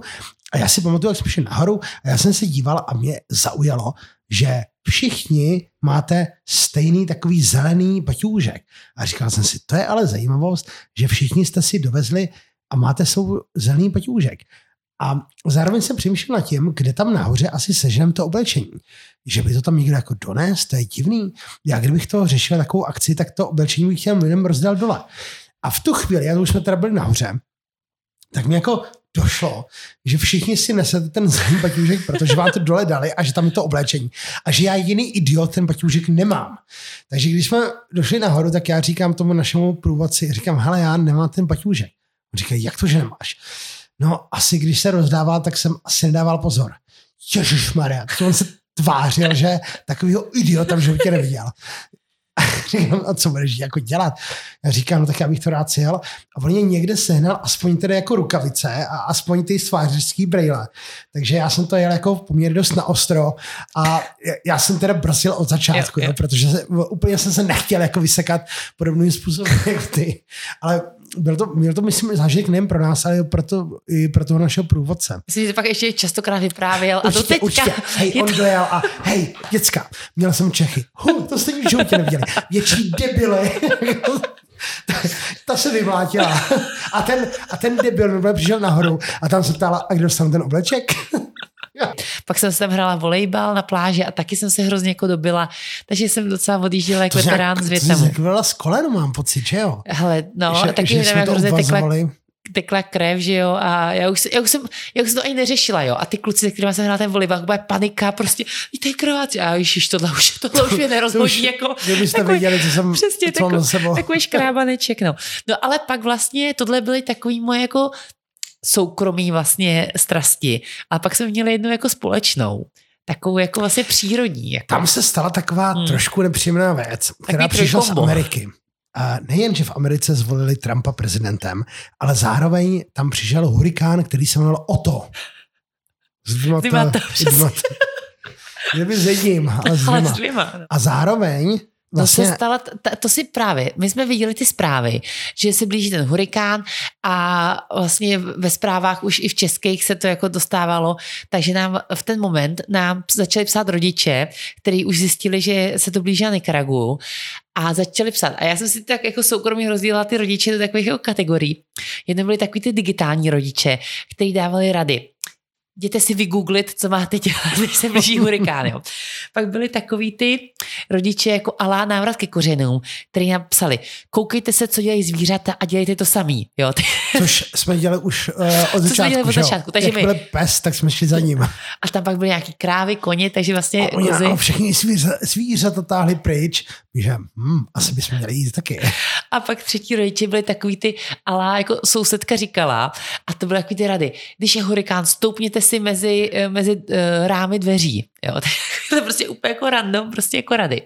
a já si pamatuju, jak jsme šli nahoru a já jsem se díval a mě zaujalo, že všichni máte stejný takový zelený paťůžek. A říkal jsem si, to je ale zajímavost, že všichni jste si dovezli a máte svou zelený paťůžek. A zároveň jsem přemýšlel nad tím, kde tam nahoře asi seženem to oblečení. Že by to tam někdo jako dones, to je divný. Já kdybych to řešil takovou akci, tak to oblečení bych těm lidem rozdal dole. A v tu chvíli, jak už jsme teda byli nahoře, tak mi jako došlo, že všichni si nesete ten zelený paťůžek, protože vám to dole dali a že tam je to oblečení. A že já jediný idiot ten paťůžek nemám. Takže když jsme došli nahoru, tak já říkám tomu našemu průvodci, říkám, hele, já nemám ten paťůžek. On říká, jak to, že nemáš? No, asi když se rozdával, tak jsem asi nedával pozor. Ježišmarja, on se tvářil, že takovýho idiota v životě neviděl. Říkám, a co budeš jako dělat? Já říkám, no tak já bych to rád sjel. A on mě někde sehnal aspoň tedy jako rukavice a aspoň ty svářický brejle. Takže já jsem to jel jako poměrně dost na ostro a já- jsem teda brsil od začátku, jo, Jo, jo. jo. protože se, úplně jsem se nechtěl jako vysekat podobným způsobem jako ty. Ale byl to, byl to myslím, zážitek nejen pro nás, ale pro, to, i pro toho našeho průvodce. Myslím, že pak ještě častokrát vyprávěl a to Určitě, teďka. určitě. Hej, on to- dojel a hej, děcka, měl jsem Čechy. Hu, to jste v životě neviděli. Větší debily. ta, ta se vymlátila. A ten, a ten debil přišel nahoru a tam se ptala, a kdo dostal ten obleček? Pak jsem se tam hrála volejbal na pláži a taky jsem se hrozně jako dobila, takže jsem docela odjížděla jako veterán z to jsi Větnamu. z kolenu, mám pocit, že jo? Hele, no, že, taky že jak to hrozně tekla, tekla krev, že jo, a já už, já, už jsem, já už jsem to ani neřešila, jo, a ty kluci, se kterými jsem hrála ten volejbal, byla panika, prostě, to je krváč, a ježiš, tohle už, tohle už mě nerozhodí, jako, Kdybyste takový- věděli, co jsem, Přesně, co takový, takový škrábaneček, no. No ale pak vlastně tohle byly takový moje jako soukromí vlastně strasti. A pak jsme měli jednu jako společnou. Takovou jako vlastně přírodní. Jako. Tam se stala taková hmm. trošku nepříjemná věc, která Takový přišla z. Ameriky. A nejen, že v Americe zvolili Trumpa prezidentem, ale zároveň tam přišel hurikán, který se jmenoval Otto. S dvěma, dvěma to- dvěma dvěma. dvěma. no. A zároveň To vlastně, se stala, t- to si právě, my jsme viděli ty zprávy, že se blíží ten hurikán a vlastně ve zprávách už i v českých se to jako dostávalo, takže nám v ten moment nám začali psát rodiče, kteří už zjistili, že se to blíží na Nikaragu a začali psát. A já jsem si tak jako soukromně rozdělila ty rodiče do takových jako kategorií. Jedno byly takový ty digitální rodiče, kteří dávali rady. Jděte si vygooglit, co máte dělat, když se blíží hurikán. Jo. Pak byly takový ty rodiče jako alá návrat ke kořenům, který nám psali, koukejte se, co dělají zvířata a dělejte to samý. Jo. Což jsme dělali už uh, od jsme začátku. dělali od začátku, takže Jak my- byl pes, tak jsme šli za ním. A tam pak byly nějaký krávy, koně, takže vlastně A oni a všechny zvíře, zvířata táhli pryč. Že hm, asi bychom měli jít taky. A pak třetí rodiče byli takový ty, ale jako sousedka říkala, a to byly takový ty rady, když je hurikán, stoupněte si mezi, eh, mezi uh, rámy dveří. Jo, to je prostě úplně jako random, prostě jako rady.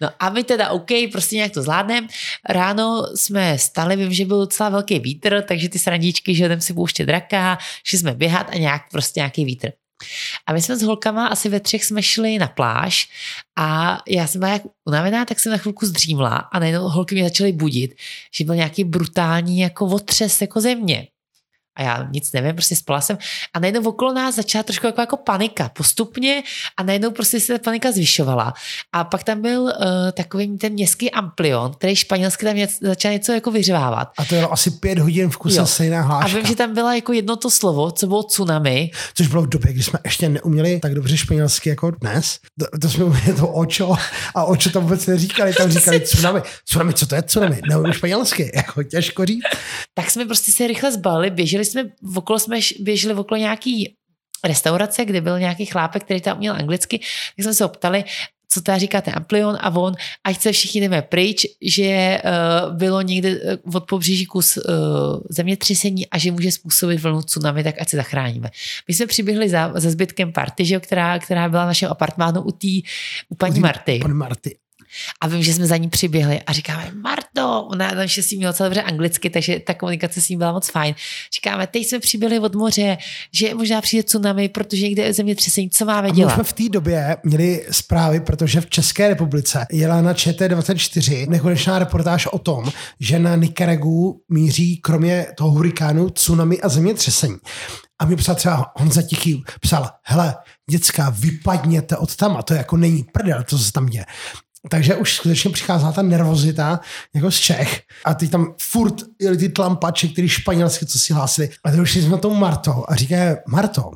No a my teda OK, prostě nějak to zvládneme. Ráno jsme stali, vím, že byl docela velký vítr, takže ty srandičky, že jdem si pouštět draka, šli jsme běhat a nějak prostě nějaký vítr. A my jsme s holkama asi ve třech jsme šli na pláž a já jsem byla jak unavená, tak jsem na chvilku zdřímla a najednou holky mě začaly budit, že byl nějaký brutální jako otřes jako země. A já nic nevím, prostě spala jsem. A najednou okolo nás začala trošku jako, jako panika postupně a najednou prostě se ta panika zvyšovala. A pak tam byl uh, takový ten městský amplion, který španělsky tam něco, začal něco jako vyřvávat. A to jelo asi pět hodin v kuse stejná A hláška. vím, že tam byla jako jedno to slovo, co bylo tsunami. Což bylo v době, kdy jsme ještě neuměli tak dobře španělsky jako dnes. To, to jsme uměli to očo a očo tam vůbec neříkali, tam říkali tsunami. Tsunami, co to je tsunami? Neumím španělsky, jako těžko říct. tak jsme prostě se rychle zbalili, běželi jsme, okolo jsme běželi okolo nějaký restaurace, kde byl nějaký chlápek, který tam měl anglicky, tak jsme se ho ptali, co teda říkáte Amplion a on, ať se všichni jdeme pryč, že uh, bylo někde eh, od pobřeží kus uh, zemětřesení a že může způsobit vlnu tsunami, tak ať se zachráníme. My jsme přiběhli za, za zbytkem party, že která, která byla v našem apartmánu u, tý, u paní Marty. Pan Marty. A vím, že jsme za ní přiběhli a říkáme, Marto, ona naštěstí měla celé dobře anglicky, takže ta komunikace s ním byla moc fajn. Říkáme, teď jsme přiběhli od moře, že možná přijde tsunami, protože někde je zemětřesení, co máme A my dělat? jsme v té době měli zprávy, protože v České republice jela na ČT24 nekonečná reportáž o tom, že na Nikaragu míří kromě toho hurikánu tsunami a zemětřesení. A mi psal třeba Honza Tichý, psal, hele, děcka, vypadněte od tam a to jako není prdel, to se tam děje. Takže už skutečně přicházela ta nervozita jako z Čech a teď tam furt jeli ty tlampače, který španělsky, co si hlásili. A teď už jsme na tou Martou a říká, Marto,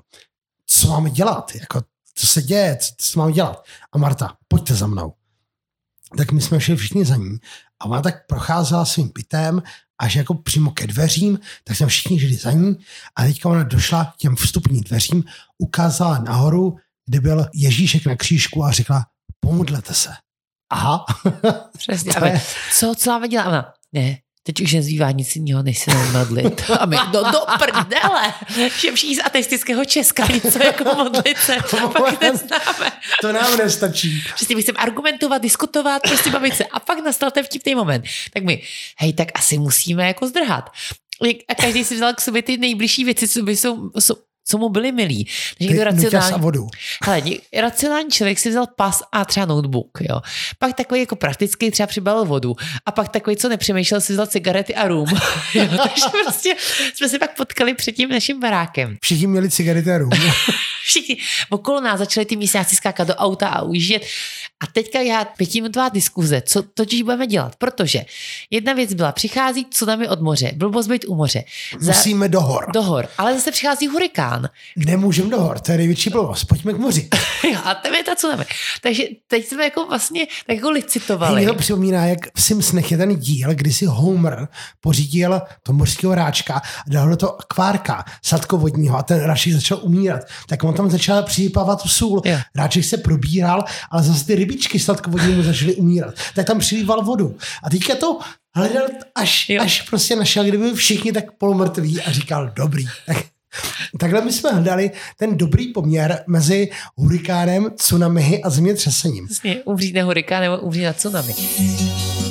co máme dělat? Jako, co se děje? Co, co máme dělat? A Marta, pojďte za mnou. Tak my jsme šli všichni za ní a ona tak procházela svým bytem až jako přímo ke dveřím, tak jsme všichni šli za ní a teďka ona došla k těm vstupním dveřím, ukázala nahoru, kde byl Ježíšek na křížku a řekla, pomodlete se. Aha. Přesně. To je- co, co máme dělat? Ona, ne, teď už nezbývá nic jiného, než se modlit. A my, no do prdele, že všichni z ateistického Česka něco jako modlit se, pak neznáme. to nám nestačí. Přesně, my chceme argumentovat, diskutovat, prostě bavit se. A pak nastal ten vtipný moment. Tak my, hej, tak asi musíme jako zdrhat. A každý si vzal k sobě ty nejbližší věci, co, by jsou, jsou, co mu byly milí. Takže někdo Nuťas a racionální, vodu. hele, racionální člověk si vzal pas a třeba notebook, jo. Pak takový jako praktický třeba přibalil vodu. A pak takový, co nepřemýšlel, si vzal cigarety a rum. jo, takže prostě jsme se pak potkali před tím naším barákem. Všichni měli cigarety a rum. Všichni okolo nás začali ty místňáci skákat do auta a ujíždět. A teďka já pětiminutová diskuze, co totiž budeme dělat, protože jedna věc byla, přichází tsunami od moře, blbost být u moře, za, Musíme do hor. do hor, ale zase přichází hurikán. Kde můžeme do hor? To je největší blbost. Pojďme k moři. A tam je ta tsunami. Takže teď jsme jako vlastně tak jako licitovali. mě to připomíná, jak v Simpsonech je ten díl, kdy si Homer pořídil to mořského ráčka a dal do toho akvárka sladkovodního a ten ráček začal umírat. Tak on tam začal přijípávat tu sůl. Jo. Ráček se probíral, ale zase ty rybičky sladkovodní mu začaly umírat. Tak tam přilíval vodu. A teďka to hledal, až, Jo. až prostě našel, kdyby všichni tak polomrtví a říkal, dobrý. Tak, takhle my jsme hledali ten dobrý poměr mezi hurikánem, tsunami a zemětřesením. Přesně, umřít na hurikán nebo umřít na tsunami.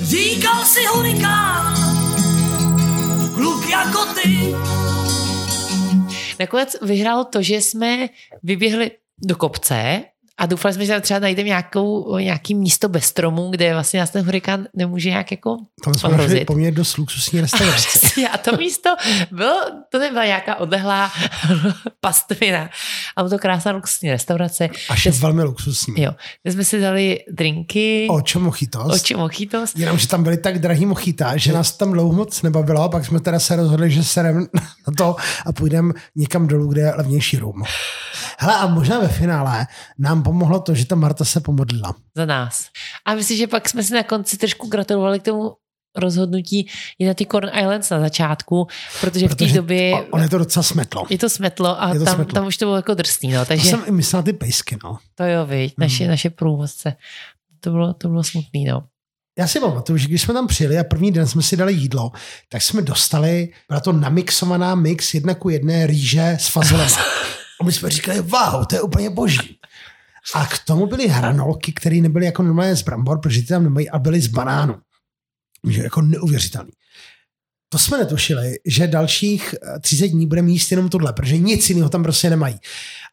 Říkal si hurikán, kluk jako ty. Nakonec vyhrálo to, že jsme vyběhli do kopce A doufali jsme, že tam třeba najdeme nějakou, nějaký místo bez stromů, kde vlastně nás ten hurikán nemůže nějak jako Tam jsme ohrozit. poměrně dost luxusní restaurace. Přesně, a to místo bylo, to nebyla nějaká odlehlá pastvina, ale bylo to krásná luxusní restaurace. Až je velmi luxusní. Jo, kde jsme si dali drinky, Ocho mochitos. oči mochitos. Jenomže tam byly tak drahý mochita, že nás tam dlouho moc nebavilo, a pak jsme teda se rozhodli, že se na to a půjdeme někam dolů, kde je levnější rum. Hele, a možná ve finále nám pomohlo to, že ta Marta se pomodlila. za nás. A myslím, že pak jsme si na konci trošku gratulovali k tomu rozhodnutí jít na ty Corn Islands na začátku, protože, v té Protože době on je to docela smetlo. je to smetlo a Je to tam, smetlo. tam už to bylo jako drsný, no, To takže jsem i myslel ty pejsky, no. to jo, viď, naše, Hmm. naše průvodce. To bylo, to bylo smutný, no. Já si pamatuju, že když jsme tam přijeli a první den jsme si dali jídlo, tak jsme dostali, byla to namixovaná mix jedna ku jedné rýže s fazolem. A my jsme říkali, wow, to je úplně boží. A k tomu byly hranolky, které nebyly jako normálně z brambor, protože ty tam nemají, a byly z banánu. Že jako neuvěřitelný. To jsme netušili, že dalších eh, 30 dní budeme jíst jenom tohle, protože nic jiného tam prostě nemají.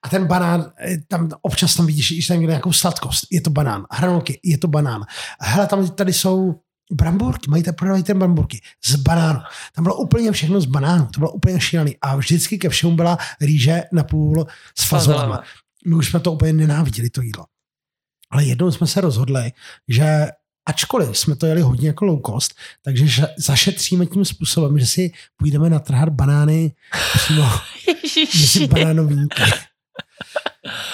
A ten banán, eh, tam občas tam vidíš, že tam někde nějakou sladkost. Je to banán. Hranolky, je to banán. Hele, tam tady jsou bramburky, mají tam prodávají ten bramburky z banánu. Tam bylo úplně všechno z banánu, to bylo úplně šílený. A vždycky ke všemu byla rýže na půl s fazolama. My už jsme to úplně nenáviděli, to jídlo. Ale jednou jsme se rozhodli, že ačkoliv jsme to jeli hodně jako low cost, takže že zašetříme tím způsobem, že si půjdeme natrhat banány přímo mezi Ježiši. banánovínky.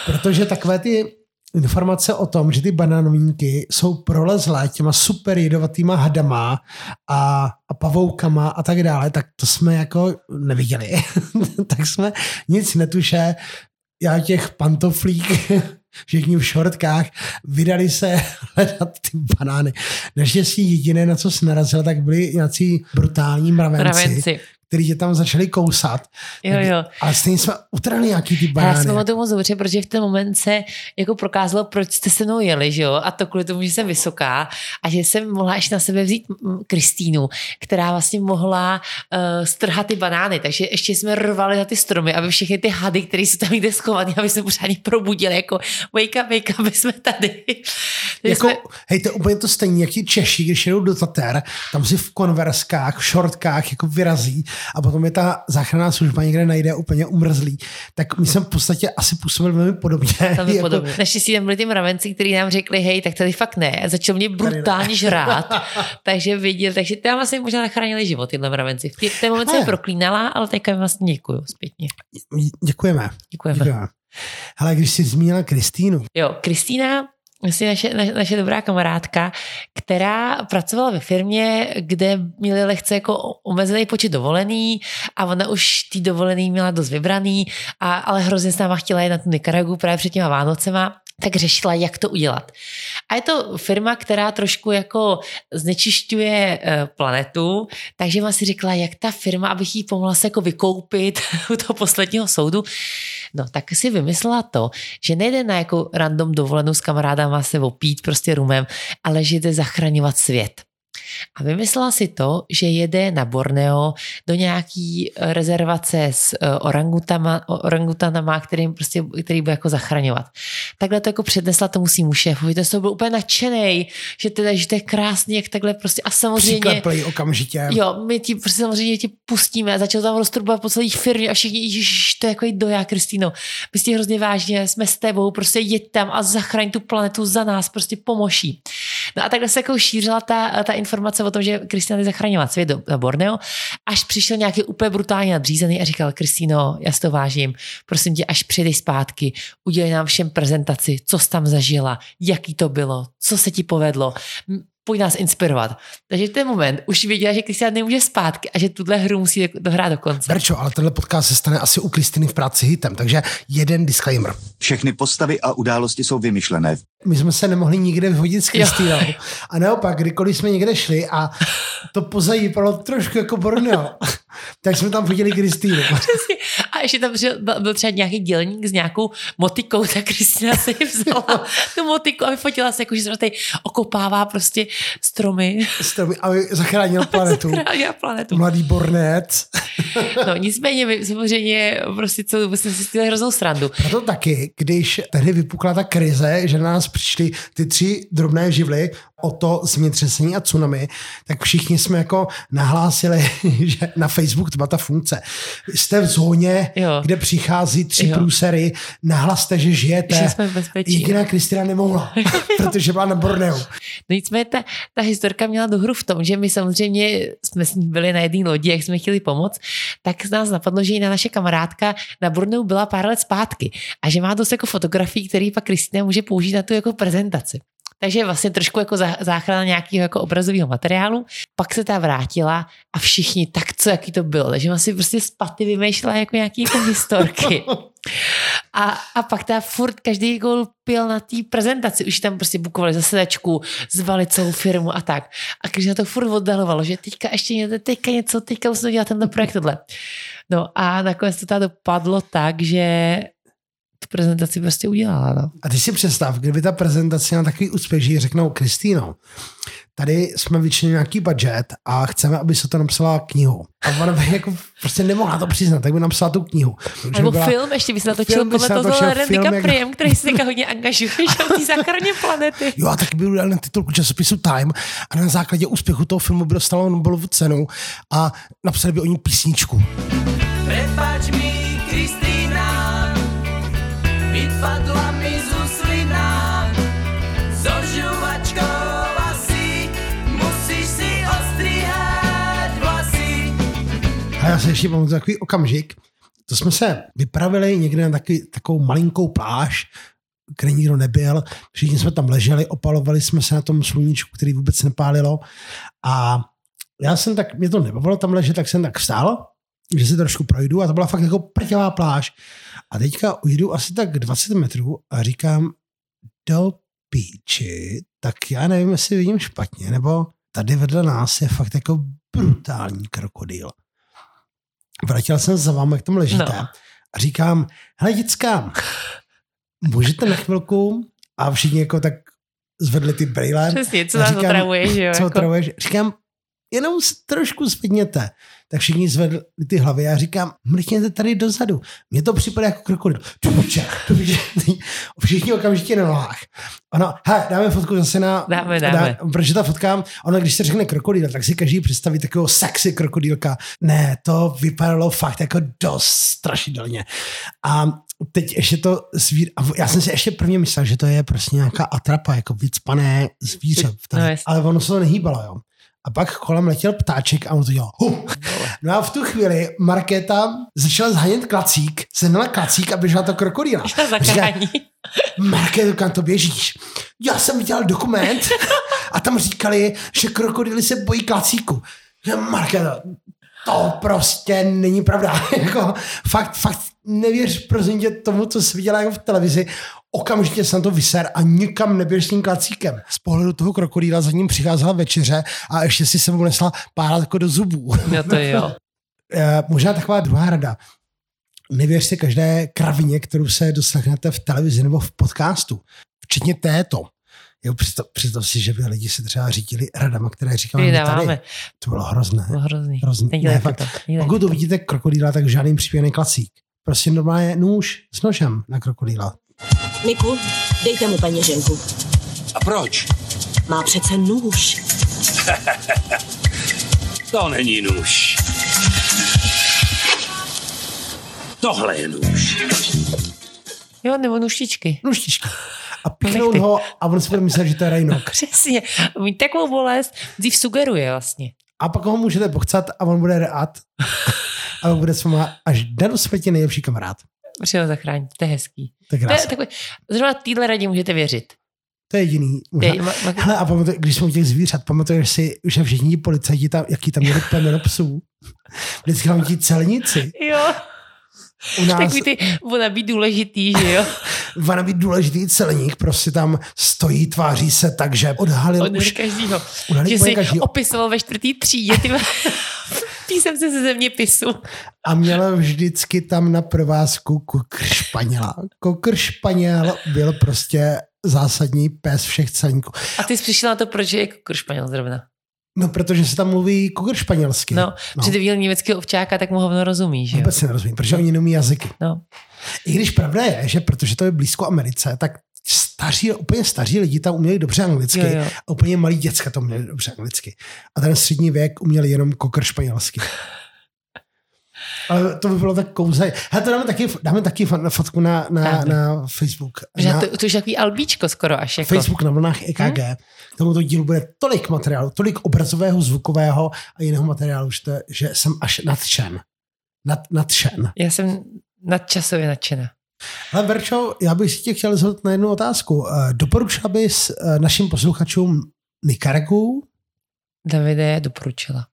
Protože takové ty informace o tom, že ty banánovínky jsou prolezlé těma super jedovatýma hadama a, a pavoukama a tak dále, tak to jsme jako neviděli. tak jsme nic netuše, já těch pantoflík, všichni v šortkách, vydali se hledat ty banány. Naštěstí jediné, na co se narazil, tak byli nějací brutální mravenci, Mravenci. Kteří tě tam začali kousat. Jo, jo. Ale stejně jsme utrhli nějaký ty Já si banány. pamatuju moc dobře, protože v ten moment se jako prokázalo, proč jste se mnou jeli, že jo? A to kvůli tomu, že jsem vysoká a že jsem mohla ještě na sebe vzít mm, Kristýnu, která vlastně mohla uh, strhat ty banány. Takže ještě jsme rvali na ty stromy, aby všechny ty hady, které jsou tam někde schované, aby jsme pořádně probudili, jako wake up, wake up, my jsme tady. Jako, jsme, hej, to je úplně to stejné, jak ti Češi, když jedou do Tater, tam si v konverskách, v šortkách jako vyrazí a potom je ta záchranná služba někde najde úplně umrzlý. Tak my jsme v podstatě asi působili velmi podobně. jako, podobně. Naštěstí tam byli ty mravenci, kteří nám řekli, hej, tak tady fakt ne. A začal mě brutálně žrát. takže viděl, takže tam vlastně možná nechránili život, tyhle mravenci. V ten moment jsem Ale- proklínala, ale teďka vlastně děkuju zpětně. Děkujeme. Děkujeme. Děkujeme. Hele, když jsi zmínila Kristýnu, Jo, Kristýna, vlastně naše, naše, naše dobrá kamarádka, která pracovala ve firmě, kde měli lehce jako omezený počet dovolený a ona už ty dovolený měla dost vybraný, a, ale hrozně s náma chtěla jít na tu Nikaragu právě před těma Vánocema, tak řešila, jak to udělat. A je to firma, která trošku jako znečišťuje eh, planetu, takže vám si řekla, jak ta firma, abych jí pomohla se jako vykoupit u toho posledního soudu, No, tak si vymyslela to, že nejde na jako random dovolenou s kamarádama se opít prostě rumem, ale že jde zachraňovat svět. A vymyslela si to, že jede na Borneo do nějaký eh, rezervace s eh, orangutama, orangutanama, který, prostě, který bude jako zachraňovat. Takhle to jako přednesla tomu svýmu šéfovi, to jsem byl úplně nadšený, že teda, že to je krásný, jak takhle prostě a samozřejmě... přiklepli okamžitě. Jo, my ti prostě samozřejmě ti pustíme a začal tam roztrubovat po celé firmě a všichni, ježiš, to je jako do já, Kristýno. My si hrozně vážně, jsme s tebou, prostě jeď tam a zachraň tu planetu za nás, prostě pomoší. No a takhle se jako šířila ta, ta informace o tom, že Kristýna jde zachraňovat svět do, na Borneo, až přišel nějaký úplně brutálně nadřízený a říkal, Kristýno, já si to vážím, prosím tě, až přijdeš zpátky, udělej nám všem prezentaci, co jsi tam zažila, jaký to bylo, co se ti povedlo, pojď nás inspirovat. Takže v ten moment už viděla, že Kristián nemůže zpátky a že tuhle hru musí dohrát do konce. Berčo, ale tenhle podcast se stane asi u Kristiny v práci hitem, takže jeden disclaimer. Všechny postavy a události jsou vymyšlené. My jsme se nemohli nikde vyhodit s Kristýnou. A naopak, kdykoliv jsme někde šli a to pozadí bylo trošku jako Borneo, tak jsme tam viděli Kristýnu. Přesně. A ještě tam byl, třeba nějaký dělník s nějakou motikou, tak Kristina se vzala tu motiku a vyfotila se, jako, že se tady okopává prostě stromy. Stromy, aby zachránil planetu. Zachránila planetu. Mladý bornec. No nicméně my samozřejmě prostě co, jsme si chtěli hroznou srandu. Proto taky, když tehdy vypukla ta krize, že na nás přišly ty tři drobné živly, o to zemětřesení a tsunami, tak všichni jsme jako nahlásili, že na Facebook to byla ta funkce. Jste v zóně, Jo. kde přichází tři Jo. průsery, nahlaste, že žijete. Že jsme v bezpečí. Jediná Kristina nemohla, protože byla na Borneu. No nicméně ta, ta historka měla dohru v tom, že my samozřejmě jsme s ní byli na jedné lodi, jak jsme chtěli pomoct, tak z nás napadlo, že i na naše kamarádka na Borneu byla pár let zpátky a že má dost jako fotografií, který pak Kristina může použít na tu jako prezentaci. Takže vlastně trošku jako zá- záchrana nějakého jako obrazového materiálu. Pak se ta vrátila a všichni, tak co, jaký to bylo. Takže si prostě z paty vymýšlela jako nějaký jako historky. A, a pak ta furt každý gol pil na té prezentaci. Už tam prostě bukovali za sedačku, zvali celou firmu a tak. A když na to furt oddalovalo, že teďka ještě něco, teďka něco, teďka musíme dělat tento projekt tohle. No a nakonec to teda dopadlo tak, že prezentaci prostě udělala. No. A ty si představ, kdyby ta prezentace měla takový úspěch, že jí řeknou, Kristýno, tady jsme vyčlenili nějaký budget a chceme, aby se to napsala knihu. A ona by jako prostě nemohla to přiznat, tak by napsala tu knihu. Takže Nebo by byla- film ještě by se natočil podle toho s film, jak- DiCapriem, který se teďka hodně angažuje, že v té záchraně planety. Jo, a taky by udělal na titulku časopisu Time a na základě úspěchu toho filmu by dostala Nobelovu cenu a napsali by o ní písničku. Prepač mi, se ještě pamatuju takový okamžik, to jsme se vypravili někde na takový, takovou malinkou pláž, kde nikdo nebyl. Všichni jsme tam leželi, opalovali jsme se na tom sluníčku, který vůbec nepálilo. A já jsem tak, mě to nebavilo tam ležet, tak jsem tak vstal, že si trošku projdu a to byla fakt jako prťavá pláž. A teďka ujdu asi tak 20 metrů a říkám do píči, tak já nevím, jestli vidím špatně, nebo tady vedle nás je fakt jako brutální krokodýl. Vrátil jsem za vámi, jak tam ležíte No. a říkám, hele děcka, můžete na chvilku a všichni jako tak zvedli ty brýle. Přesně, co nás říkám, otravuje, že jo? Co jako. otravuješ? Říkám, jenom trošku zvedněte. Tak všichni zvedli ty hlavy. Já říkám, mrkněte tady dozadu. Mně to připadá jako krokodil. Všichni okamžitě na nohách. Ono, he, dáme fotku zase na... Dáme, dáme. protože ta fotka, ono, když se řekne krokodýl, tak si každý představí takového sexy krokodýlka. Ne, to vypadalo fakt jako dost strašidelně. A teď ještě to zvíře, já jsem si ještě prvně myslel, že to je prostě nějaká atrapa, jako vycpané zvíře. No, jasně. ale ono se to nehýbalo, jo. A pak kolem letěl ptáček a on to dělal. Hu. No a v tu chvíli Markéta začala zhanět klacík, sehnala klacík a běžela to krokodýla. Říká. Markéto, kam to běžíš? Já jsem viděl dokument a tam říkali, že krokodýly se bojí klacíku. Že Markéto, to prostě není pravda. jako, fakt, fakt nevěř prosím tě tomu, co jsi viděla jako v televizi. Okamžitě jsem to vyser a nikam neběž s tím klacíkem. Z pohledu toho krokodýla za ním přicházela večeře a ještě si sebou nesla pár jako do zubů. No to jo. Eh, možná taková druhá rada. Nevěřte každé kravině, kterou se doslechnete v televizi nebo v podcastu. Včetně této. Jo, představ, představ si, že by lidi se třeba řídili radama, které říkám tady. To bylo hrozné. Bylo hrozný. Hrozný. Ne, to. fakt. nedělejte Pokud to to. vidíte krokodýla, tak v žádným případě neklasík. Prostě normálně nůž s nožem na krokodýla. Miku, dejte mu peněženku. A proč? Má přece nůž. To není nůž. Tohle je nůž. Jo, nebo nuštičky. Nůžtičky. A píchnout ho a on si bude myslet, že to je rajnok. Přesně. Mít takovou bolest dřív sugeruje vlastně. A pak ho můžete pochcat a on bude rád. A bude s váma až do smrti nejlepší kamarád. Přijel zachránit. To je hezký. To je To je takový, zrovna týhle radě můžete věřit. To je jediný. Je- ma- ma- Hele, a pamatuj, když jsme u těch zvířat, pamatuješ si, že všichni ti policajti tam, jaký tam měli plemeno psů? Vždycky tam ti celníci. Jo, U nás takový ty, ona být důležitý, že jo. má být důležitý celník, prostě tam stojí, tváří se tak, že odhalil Od už každýho. Udali Že každýho. opisoval ve čtvrtý třídě ty písemce ze zeměpisu. a měl vždycky tam na provázku kokr španěla. Kokr španěl byl prostě zásadní pes všech celníků. A ty jsi přišel na to, proč je jako španěl zrovna. No, protože se tam mluví kugr španělsky. No, no. Protože ty viděl německého ovčáka, tak mu hovno rozumíš, jo? Vůbec si nerozumím, protože oni neumí jazyky. No. I když pravda je, že protože to je blízko Americe, tak staří, úplně staří lidi tam uměli dobře anglicky Jo, jo. a úplně malí děcka to uměli dobře anglicky. A ten střední věk uměl jenom kokr španělsky. Ale to by bylo tak kouzaj. Hele, to dáme taky, dáme taky fotku na, na, na Facebook. Že na to, to už je takový albíčko skoro až jako. Facebook na vlnách EKG. Hmm? Tomuto dílu bude tolik materiálu, tolik obrazového, zvukového a jiného materiálu, že, to, že jsem až nadšen. Nad, nadšen. Já jsem nadčasově nadšená. Ale Verčo, já bych si tě chtěl zeptat na jednu otázku. Eh, Doporučila bys eh, našim posluchačům Nikaragu? Davide doporučila.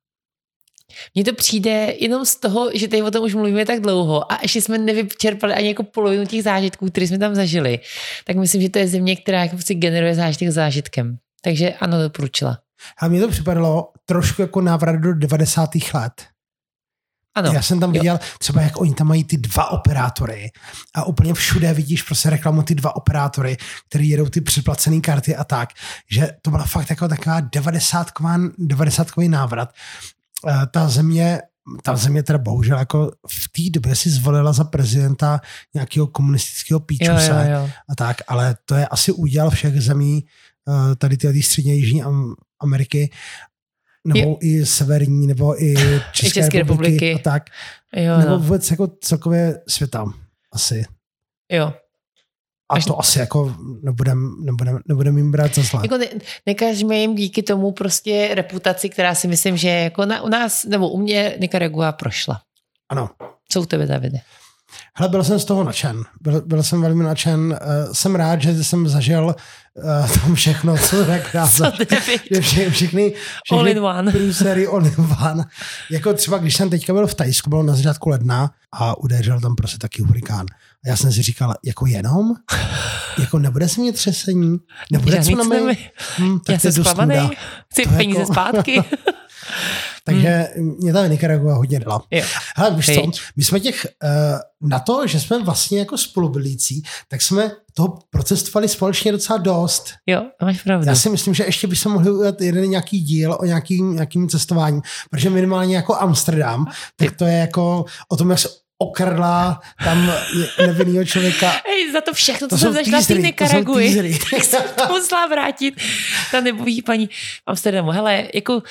Mně to přijde jenom z toho, že tady o tom už mluvíme tak dlouho a ještě jsme nevyčerpali ani jako polovinu těch zážitků, které jsme tam zažili, tak myslím, že to je země, která jako prostě generuje zážitek zážitkem. Takže ano, doporučila. A mně to připadalo trošku jako návrat do 90. let. Ano. Já jsem tam Jo. viděl třeba, jak oni tam mají ty dva operátory a úplně všude vidíš prostě reklamu ty dva operátory, který jedou ty předplacené karty a tak, že to byla fakt jako taková 90 90 návrat. Eh, Ta země ta země teda bohužel jako v té době si zvolila za prezidenta nějakého komunistického Jo, píčuse jo, jo. a tak, ale to je asi úděl všech zemí eh, tady ty střední a jižní Am- Ameriky, nebo Jo. i severní, nebo i České, České republiky. republiky a tak. Jo, Nebo no. vůbec jako celkově světa. Asi. jo. A Až- to asi jako nebudem, nebudem, nebudem jim brát za zlé. Jako ne, nekažme jim díky tomu prostě reputaci, která si myslím, že jako na, u nás, nebo u mě Nicaragua prošla. Ano. Co u tebe, Davide? Hele, byl jsem z toho nadšen. Byl, byl jsem velmi nadšen. Uh, jsem rád, že jsem zažil uh, tam všechno, co tak dá Co všechny, všechny All in one. průsery all in one. Jako třeba, když jsem teďka byl v Tajsku, byl na začátku ledna a udeřil tam prostě taky hurikán. A já jsem si říkal, jako jenom? Jako nebude se mě třesení? Nebude Žádný tsunami? tsunami. Hm, tak Já jsem nuda. chci To peníze jako- zpátky. Takže mě ta Nicaragua hodně dala. Hele, víš co, my jsme těch, uh, na to, že jsme vlastně jako spolubydlící, tak jsme toho procestovali společně docela dost. Jo, máš pravdu. Já si myslím, že ještě bychom mohli udělat jeden nějaký díl o nějakým, nějakým cestování, protože minimálně jako Amsterdam, tak to je jako o tom, jak se okradla tam nevinnýho člověka. Hej, za to všechno, To co jsem zažila v té Nikaraguji, tak jsem to musela vrátit. Ta nebojí paní v Amsterdamu. Hele, jako,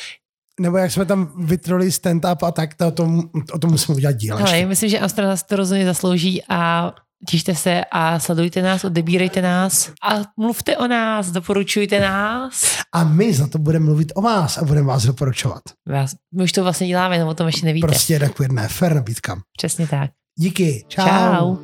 Nebo jak jsme tam vytroli stand-up a tak, to, to, o tom musíme udělat díl. ještě. myslím, že si to rozhodně zaslouží a těšte se a sledujte nás, odebírejte nás a mluvte o nás, doporučujte nás. A my za to budeme mluvit o vás a budeme vás doporučovat. Vás- My už to vlastně děláme, jenom o tom ještě nevíte. Prostě jedna k jedné, fair nabídka. Přesně tak. Díky, čau. Čau.